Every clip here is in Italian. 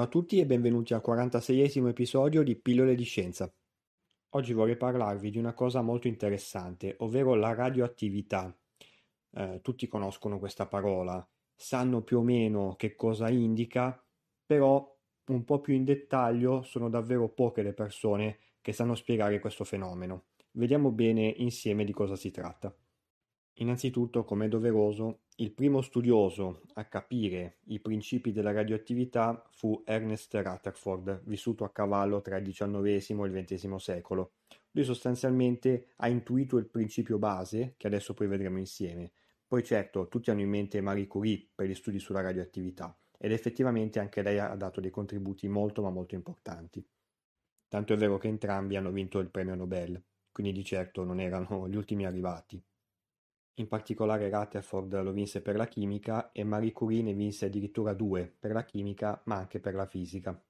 Ciao a tutti e benvenuti al 46esimo episodio di Pillole di Scienza. Oggi vorrei parlarvi di una cosa molto interessante, ovvero la radioattività. Eh, tutti conoscono questa parola, sanno più o meno che cosa indica, però un po' più in dettaglio sono davvero poche le persone che sanno spiegare questo fenomeno. Vediamo bene insieme di cosa si tratta. Innanzitutto, come è doveroso, il primo studioso a capire i principi della radioattività fu Ernest Rutherford, vissuto a cavallo tra il XIX e il XX secolo. Lui sostanzialmente ha intuito il principio base, che adesso poi vedremo insieme. Poi certo, tutti hanno in mente Marie Curie per gli studi sulla radioattività, ed effettivamente anche lei ha dato dei contributi molto ma molto importanti. Tanto è vero che entrambi hanno vinto il premio Nobel, quindi di certo non erano gli ultimi arrivati. In particolare Rutherford lo vinse per la chimica e Marie Curie ne vinse addirittura due, per la chimica ma anche per la fisica.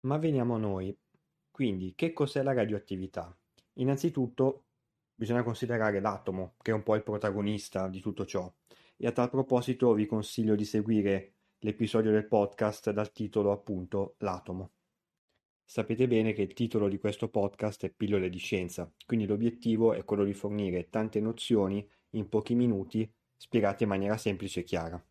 Ma veniamo a noi. Quindi, che cos'è la radioattività? Innanzitutto bisogna considerare l'atomo, che è un po' il protagonista di tutto ciò. E a tal proposito vi consiglio di seguire l'episodio del podcast dal titolo appunto L'atomo. Sapete bene che il titolo di questo podcast è Pillole di scienza, quindi l'obiettivo è quello di fornire tante nozioni in pochi minuti spiegate in maniera semplice e chiara.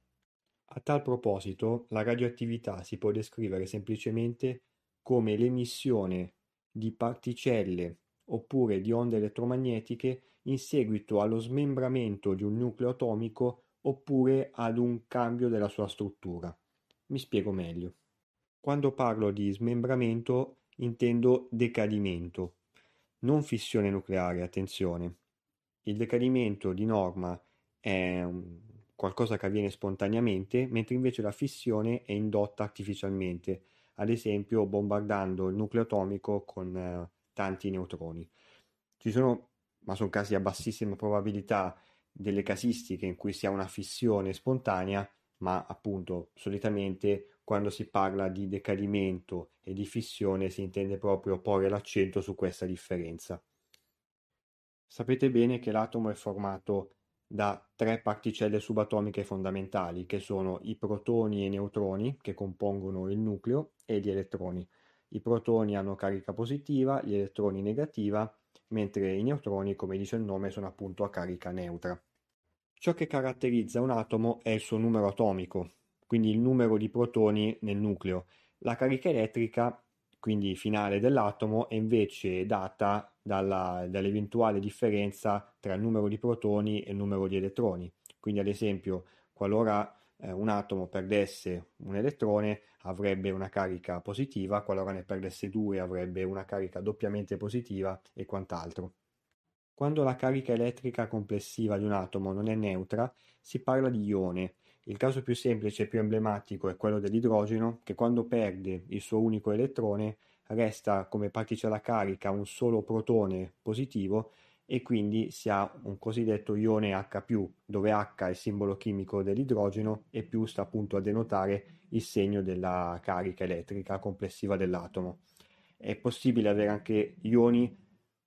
A tal proposito, la radioattività si può descrivere semplicemente come l'emissione di particelle oppure di onde elettromagnetiche in seguito allo smembramento di un nucleo atomico oppure ad un cambio della sua struttura. Mi spiego meglio. Quando parlo di smembramento intendo decadimento, non fissione nucleare, attenzione. Il decadimento di norma è qualcosa che avviene spontaneamente, mentre invece la fissione è indotta artificialmente, ad esempio bombardando il nucleo atomico con eh, tanti neutroni. Ci sono, ma sono casi a bassissima probabilità, delle casistiche in cui si ha una fissione spontanea, ma appunto solitamente quando si parla di decadimento e di fissione si intende proprio porre l'accento su questa differenza. Sapete bene che l'atomo è formato da tre particelle subatomiche fondamentali, che sono i protoni e i neutroni, che compongono il nucleo, e gli elettroni. I protoni hanno carica positiva, gli elettroni negativa, mentre i neutroni, come dice il nome, sono appunto a carica neutra. Ciò che caratterizza un atomo è il suo numero atomico, quindi il numero di protoni nel nucleo. La carica elettrica, quindi finale dell'atomo, è invece data dalla, dall'eventuale differenza tra il numero di protoni e il numero di elettroni. Quindi ad esempio, qualora eh, un atomo perdesse un elettrone avrebbe una carica positiva, qualora ne perdesse due avrebbe una carica doppiamente positiva e quant'altro. Quando la carica elettrica complessiva di un atomo non è neutra, si parla di ione il caso più semplice e più emblematico è quello dell'idrogeno, che quando perde il suo unico elettrone resta come particella carica un solo protone positivo e quindi si ha un cosiddetto ione H+, dove H è il simbolo chimico dell'idrogeno e più sta appunto a denotare il segno della carica elettrica complessiva dell'atomo. È possibile avere anche ioni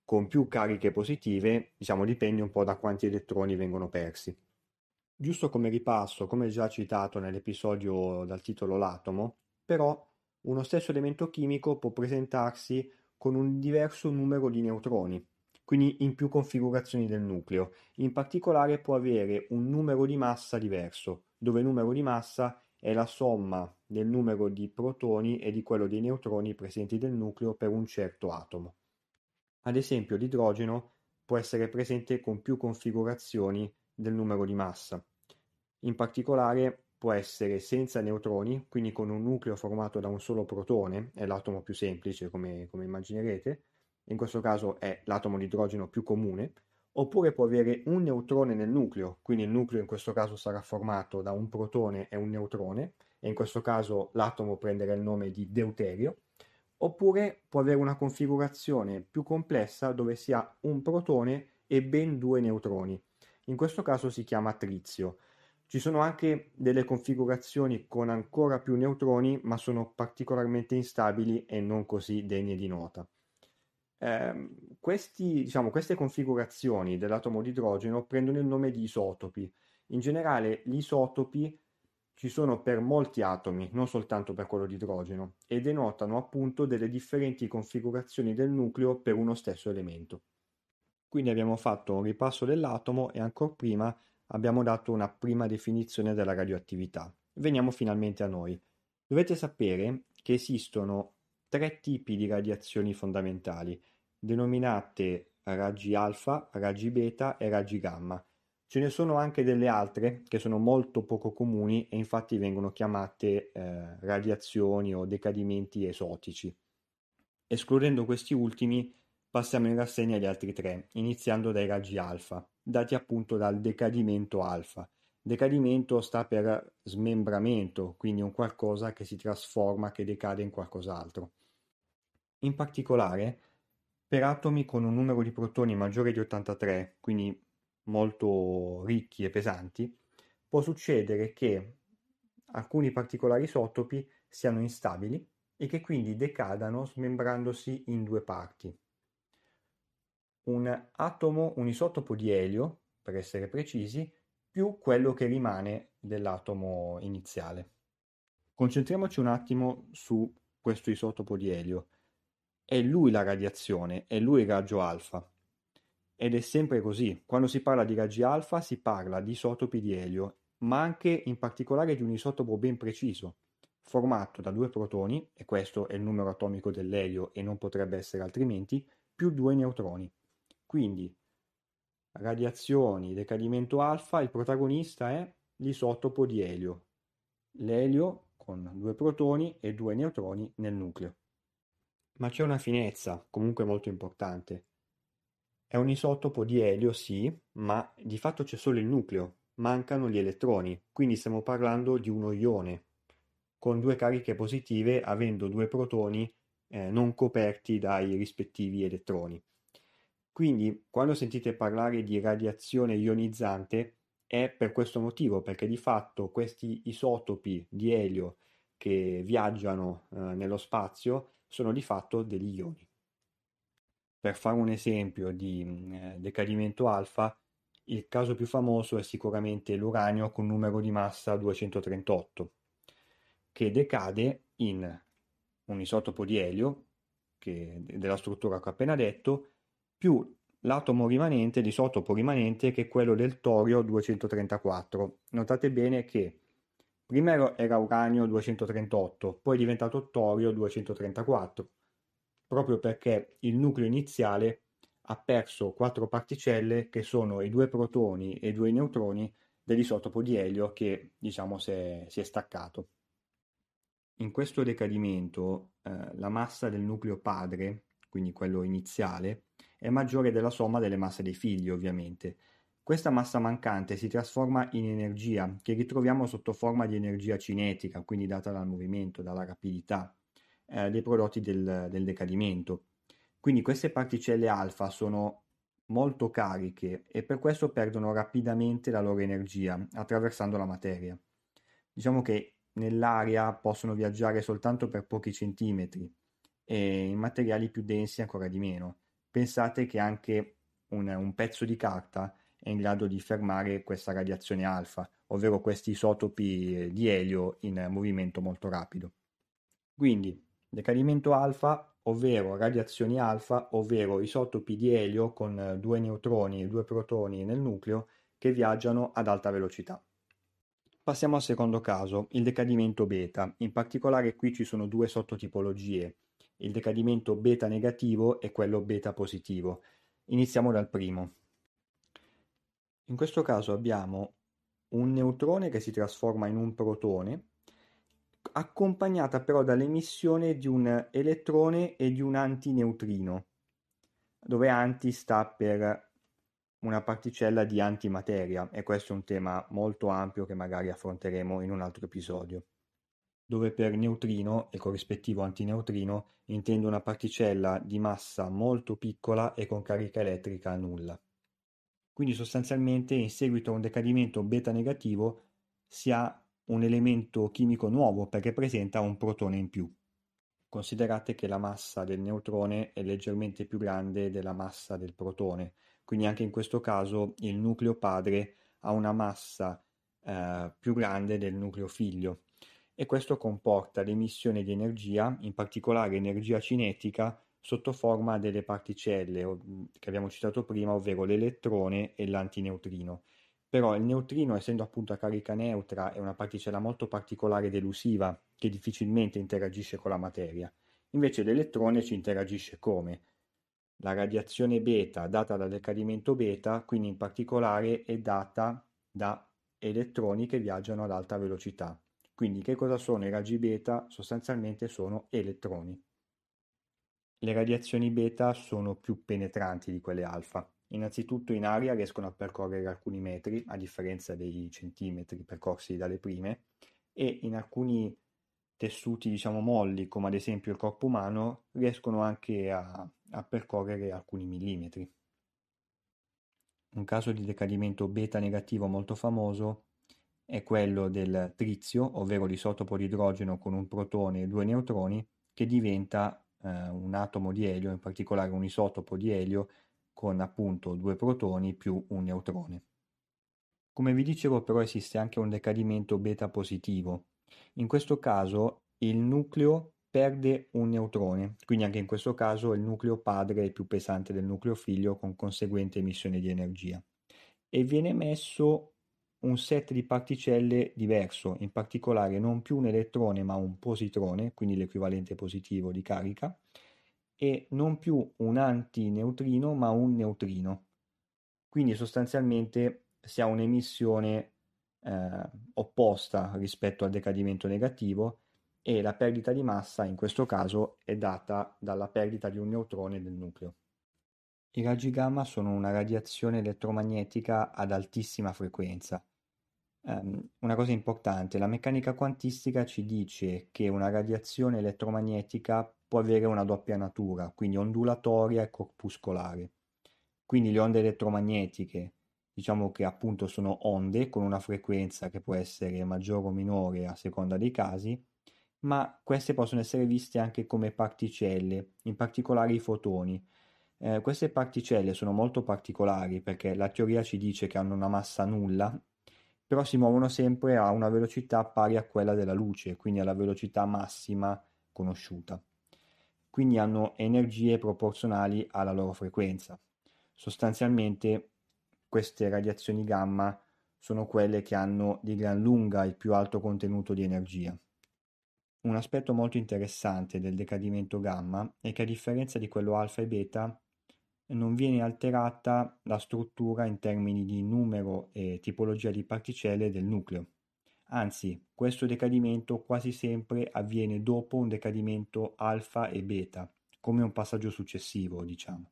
con più cariche positive, diciamo dipende un po' da quanti elettroni vengono persi. Giusto come ripasso, come già citato nell'episodio dal titolo L'atomo, però uno stesso elemento chimico può presentarsi con un diverso numero di neutroni, quindi in più configurazioni del nucleo. In particolare può avere un numero di massa diverso, dove il numero di massa è la somma del numero di protoni e di quello dei neutroni presenti nel nucleo per un certo atomo. Ad esempio l'idrogeno può essere presente con più configurazioni del numero di massa. In particolare può essere senza neutroni, quindi con un nucleo formato da un solo protone, è l'atomo più semplice come, come immaginerete, in questo caso è l'atomo di idrogeno più comune, oppure può avere un neutrone nel nucleo, quindi il nucleo in questo caso sarà formato da un protone e un neutrone, e in questo caso l'atomo prenderà il nome di deuterio, oppure può avere una configurazione più complessa dove si ha un protone e ben due neutroni. In questo caso si chiama trizio. Ci sono anche delle configurazioni con ancora più neutroni, ma sono particolarmente instabili e non così degne di nota. Eh, questi, diciamo, queste configurazioni dell'atomo di idrogeno prendono il nome di isotopi. In generale, gli isotopi ci sono per molti atomi, non soltanto per quello di idrogeno, e denotano appunto delle differenti configurazioni del nucleo per uno stesso elemento. Quindi abbiamo fatto un ripasso dell'atomo e ancora prima abbiamo dato una prima definizione della radioattività. Veniamo finalmente a noi. Dovete sapere che esistono tre tipi di radiazioni fondamentali, denominate raggi alfa, raggi beta e raggi gamma. Ce ne sono anche delle altre che sono molto poco comuni e infatti vengono chiamate eh, radiazioni o decadimenti esotici. Escludendo questi ultimi, passiamo in rassegna gli altri tre, iniziando dai raggi alfa, dati appunto dal decadimento alfa. Decadimento sta per smembramento, quindi un qualcosa che si trasforma, che decade in qualcos'altro. In particolare, per atomi con un numero di protoni maggiore di 83, quindi molto ricchi e pesanti, può succedere che alcuni particolari isotopi siano instabili e che quindi decadano smembrandosi in due parti. Un atomo, un isotopo di elio, per essere precisi, più quello che rimane dell'atomo iniziale. Concentriamoci un attimo su questo isotopo di elio. È lui la radiazione, è lui il raggio alfa. Ed è sempre così, quando si parla di raggi alfa si parla di isotopi di elio, ma anche in particolare di un isotopo ben preciso, formato da due protoni, e questo è il numero atomico dell'elio e non potrebbe essere altrimenti, più due neutroni. Quindi, radiazioni, decadimento alfa, il protagonista è l'isotopo di elio, l'elio con due protoni e due neutroni nel nucleo. Ma c'è una finezza, comunque molto importante. È un isotopo di elio, sì, ma di fatto c'è solo il nucleo, mancano gli elettroni, quindi stiamo parlando di uno ione, con due cariche positive avendo due protoni eh, non coperti dai rispettivi elettroni. Quindi quando sentite parlare di radiazione ionizzante è per questo motivo, perché di fatto questi isotopi di elio che viaggiano eh, nello spazio sono di fatto degli ioni. Per fare un esempio di mm, eh, decadimento alfa, il caso più famoso è sicuramente l'uranio con numero di massa 238, che decade in un isotopo di elio, che, della struttura che ho appena detto, più l'atomo rimanente, l'isotopo rimanente, che è quello del torio 234. Notate bene che prima era uranio 238, poi è diventato torio 234 proprio perché il nucleo iniziale ha perso quattro particelle che sono i due protoni e i due neutroni dell'isotopo di elio che diciamo si è, si è staccato. In questo decadimento eh, la massa del nucleo padre, quindi quello iniziale, è maggiore della somma delle masse dei figli ovviamente. Questa massa mancante si trasforma in energia che ritroviamo sotto forma di energia cinetica, quindi data dal movimento, dalla rapidità eh, dei prodotti del, del decadimento. Quindi queste particelle alfa sono molto cariche e per questo perdono rapidamente la loro energia attraversando la materia. Diciamo che nell'aria possono viaggiare soltanto per pochi centimetri e in materiali più densi ancora di meno. Pensate che anche un, un pezzo di carta è in grado di fermare questa radiazione alfa, ovvero questi isotopi di elio in movimento molto rapido. Quindi Decadimento alfa, ovvero radiazioni alfa, ovvero isotopi di elio con due neutroni e due protoni nel nucleo che viaggiano ad alta velocità. Passiamo al secondo caso, il decadimento beta. In particolare qui ci sono due sottotipologie, il decadimento beta negativo e quello beta positivo. Iniziamo dal primo. In questo caso abbiamo un neutrone che si trasforma in un protone, accompagnata però dall'emissione di un elettrone e di un antineutrino, dove anti sta per una particella di antimateria e questo è un tema molto ampio che magari affronteremo in un altro episodio dove per neutrino e corrispettivo antineutrino intendo una particella di massa molto piccola e con carica elettrica nulla. Quindi sostanzialmente in seguito a un decadimento beta negativo si ha un elemento chimico nuovo perché presenta un protone in più. Considerate che la massa del neutrone è leggermente più grande della massa del protone, quindi anche in questo caso il nucleo padre ha una massa eh, più grande del nucleo figlio e questo comporta l'emissione di energia, in particolare energia cinetica, sotto forma delle particelle che abbiamo citato prima, ovvero l'elettrone e l'antineutrino. Però il neutrino, essendo appunto a carica neutra, è una particella molto particolare ed elusiva che difficilmente interagisce con la materia. Invece l'elettrone ci interagisce come? La radiazione beta data dal decadimento beta, quindi in particolare è data da elettroni che viaggiano ad alta velocità. Quindi che cosa sono i raggi beta? Sostanzialmente sono elettroni. Le radiazioni beta sono più penetranti di quelle alfa. Innanzitutto in aria riescono a percorrere alcuni metri, a differenza dei centimetri percorsi dalle prime, e in alcuni tessuti, diciamo, molli, come ad esempio il corpo umano, riescono anche a, a percorrere alcuni millimetri. Un caso di decadimento beta negativo molto famoso è quello del trizio, ovvero l'isotopo di idrogeno con un protone e due neutroni, che diventa eh, un atomo di elio, in particolare un isotopo di elio con appunto due protoni più un neutrone. Come vi dicevo però esiste anche un decadimento beta positivo. In questo caso il nucleo perde un neutrone, quindi anche in questo caso il nucleo padre è più pesante del nucleo figlio con conseguente emissione di energia e viene emesso un set di particelle diverso, in particolare non più un elettrone ma un positrone, quindi l'equivalente positivo di carica, e non più un antineutrino ma un neutrino. Quindi sostanzialmente si ha un'emissione eh, opposta rispetto al decadimento negativo e la perdita di massa in questo caso è data dalla perdita di un neutrone del nucleo. I raggi gamma sono una radiazione elettromagnetica ad altissima frequenza Um, una cosa importante, la meccanica quantistica ci dice che una radiazione elettromagnetica può avere una doppia natura, quindi ondulatoria e corpuscolare. Quindi le onde elettromagnetiche, diciamo che appunto sono onde con una frequenza che può essere maggiore o minore a seconda dei casi, ma queste possono essere viste anche come particelle, in particolare i fotoni. Eh, queste particelle sono molto particolari perché la teoria ci dice che hanno una massa nulla però si muovono sempre a una velocità pari a quella della luce, quindi alla velocità massima conosciuta. Quindi hanno energie proporzionali alla loro frequenza. Sostanzialmente queste radiazioni gamma sono quelle che hanno di gran lunga il più alto contenuto di energia. Un aspetto molto interessante del decadimento gamma è che a differenza di quello alfa e beta, non viene alterata la struttura in termini di numero e tipologia di particelle del nucleo. Anzi, questo decadimento quasi sempre avviene dopo un decadimento alfa e beta, come un passaggio successivo, diciamo.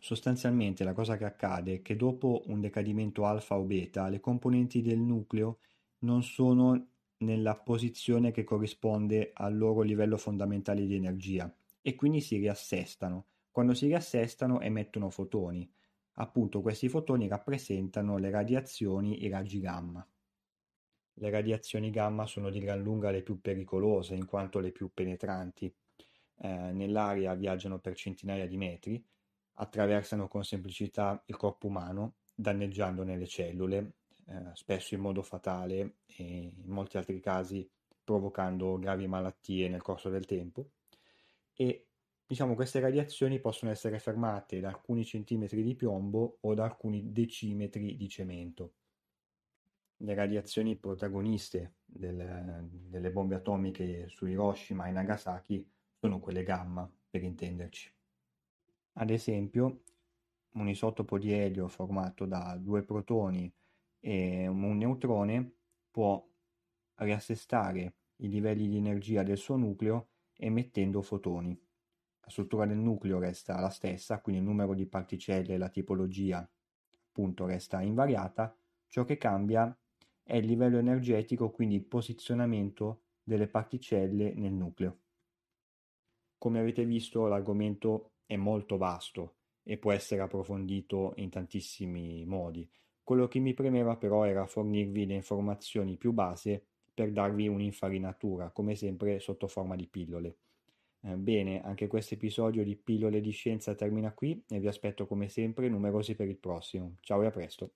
Sostanzialmente la cosa che accade è che dopo un decadimento alfa o beta le componenti del nucleo non sono nella posizione che corrisponde al loro livello fondamentale di energia e quindi si riassestano quando si riassestano emettono fotoni. Appunto questi fotoni rappresentano le radiazioni, i raggi gamma. Le radiazioni gamma sono di gran lunga le più pericolose in quanto le più penetranti. Eh, nell'aria viaggiano per centinaia di metri, attraversano con semplicità il corpo umano, danneggiandone le cellule, eh, spesso in modo fatale e in molti altri casi provocando gravi malattie nel corso del tempo, e Diciamo queste radiazioni possono essere fermate da alcuni centimetri di piombo o da alcuni decimetri di cemento. Le radiazioni protagoniste del, delle bombe atomiche su Hiroshima e Nagasaki sono quelle gamma, per intenderci. Ad esempio, un isotopo di elio formato da due protoni e un neutrone può riassestare i livelli di energia del suo nucleo emettendo fotoni. La struttura del nucleo resta la stessa, quindi il numero di particelle e la tipologia appunto resta invariata, ciò che cambia è il livello energetico, quindi il posizionamento delle particelle nel nucleo. Come avete visto l'argomento è molto vasto e può essere approfondito in tantissimi modi. Quello che mi premeva però era fornirvi le informazioni più base per darvi un'infarinatura, come sempre sotto forma di pillole. Eh, bene, anche questo episodio di Pillole di Scienza termina qui e vi aspetto come sempre numerosi per il prossimo. Ciao e a presto!